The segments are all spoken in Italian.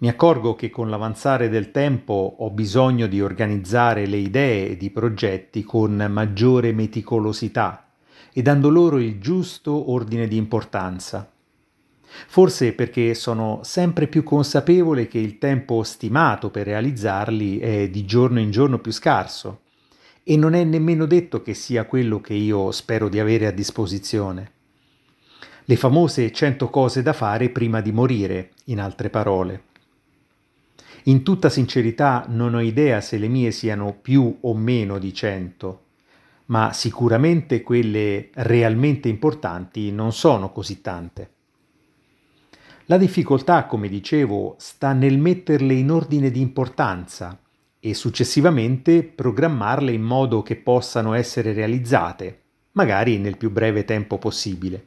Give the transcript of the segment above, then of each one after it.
Mi accorgo che con l'avanzare del tempo ho bisogno di organizzare le idee ed i progetti con maggiore meticolosità e dando loro il giusto ordine di importanza. Forse perché sono sempre più consapevole che il tempo stimato per realizzarli è di giorno in giorno più scarso e non è nemmeno detto che sia quello che io spero di avere a disposizione. Le famose cento cose da fare prima di morire, in altre parole. In tutta sincerità non ho idea se le mie siano più o meno di cento, ma sicuramente quelle realmente importanti non sono così tante. La difficoltà, come dicevo, sta nel metterle in ordine di importanza e successivamente programmarle in modo che possano essere realizzate, magari nel più breve tempo possibile.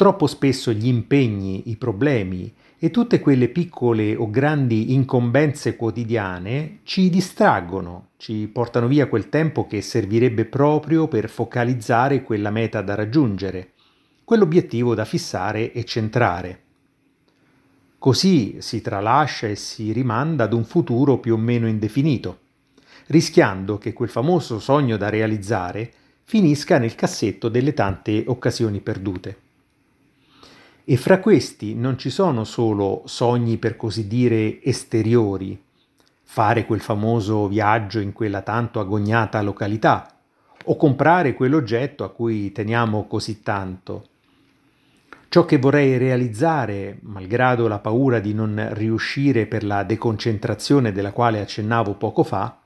Troppo spesso gli impegni, i problemi e tutte quelle piccole o grandi incombenze quotidiane ci distraggono, ci portano via quel tempo che servirebbe proprio per focalizzare quella meta da raggiungere, quell'obiettivo da fissare e centrare. Così si tralascia e si rimanda ad un futuro più o meno indefinito, rischiando che quel famoso sogno da realizzare finisca nel cassetto delle tante occasioni perdute. E fra questi non ci sono solo sogni per così dire esteriori, fare quel famoso viaggio in quella tanto agognata località, o comprare quell'oggetto a cui teniamo così tanto. Ciò che vorrei realizzare, malgrado la paura di non riuscire per la deconcentrazione della quale accennavo poco fa,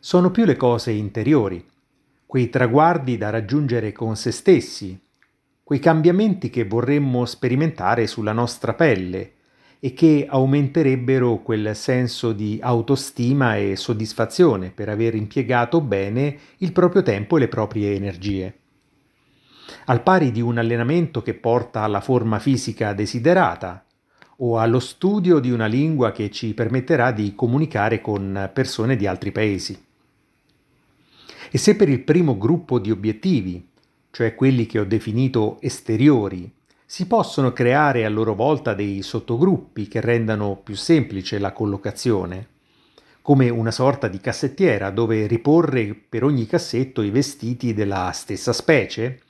sono più le cose interiori, quei traguardi da raggiungere con se stessi, quei cambiamenti che vorremmo sperimentare sulla nostra pelle e che aumenterebbero quel senso di autostima e soddisfazione per aver impiegato bene il proprio tempo e le proprie energie. Al pari di un allenamento che porta alla forma fisica desiderata o allo studio di una lingua che ci permetterà di comunicare con persone di altri paesi. E se per il primo gruppo di obiettivi cioè quelli che ho definito esteriori, si possono creare a loro volta dei sottogruppi che rendano più semplice la collocazione, come una sorta di cassettiera dove riporre per ogni cassetto i vestiti della stessa specie.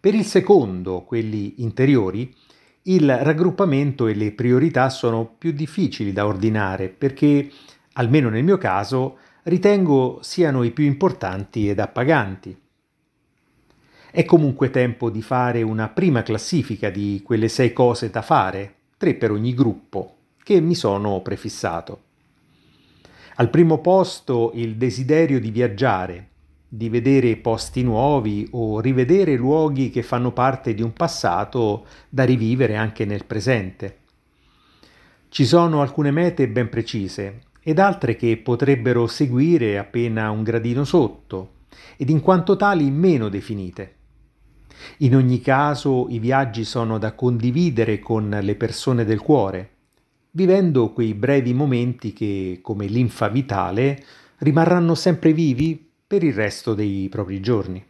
Per il secondo, quelli interiori, il raggruppamento e le priorità sono più difficili da ordinare perché, almeno nel mio caso, ritengo siano i più importanti ed appaganti. È comunque tempo di fare una prima classifica di quelle sei cose da fare, tre per ogni gruppo, che mi sono prefissato. Al primo posto il desiderio di viaggiare, di vedere posti nuovi o rivedere luoghi che fanno parte di un passato da rivivere anche nel presente. Ci sono alcune mete ben precise ed altre che potrebbero seguire appena un gradino sotto ed in quanto tali meno definite. In ogni caso i viaggi sono da condividere con le persone del cuore, vivendo quei brevi momenti che, come linfa vitale, rimarranno sempre vivi per il resto dei propri giorni.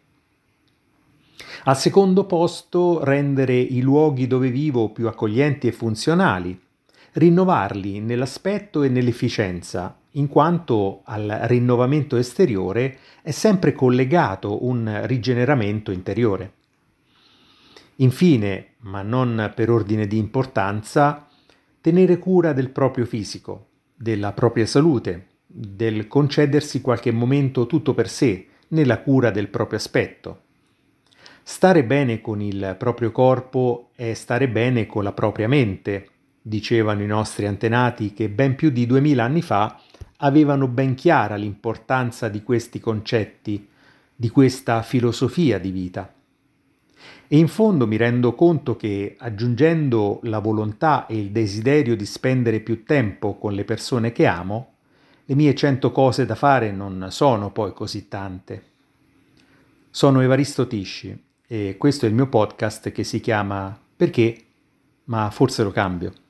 Al secondo posto rendere i luoghi dove vivo più accoglienti e funzionali, rinnovarli nell'aspetto e nell'efficienza, in quanto al rinnovamento esteriore è sempre collegato un rigeneramento interiore. Infine, ma non per ordine di importanza, tenere cura del proprio fisico, della propria salute, del concedersi qualche momento tutto per sé nella cura del proprio aspetto. Stare bene con il proprio corpo è stare bene con la propria mente, dicevano i nostri antenati che ben più di duemila anni fa avevano ben chiara l'importanza di questi concetti, di questa filosofia di vita. E in fondo mi rendo conto che aggiungendo la volontà e il desiderio di spendere più tempo con le persone che amo, le mie cento cose da fare non sono poi così tante. Sono Evaristo Tisci e questo è il mio podcast che si chiama Perché? Ma forse lo cambio.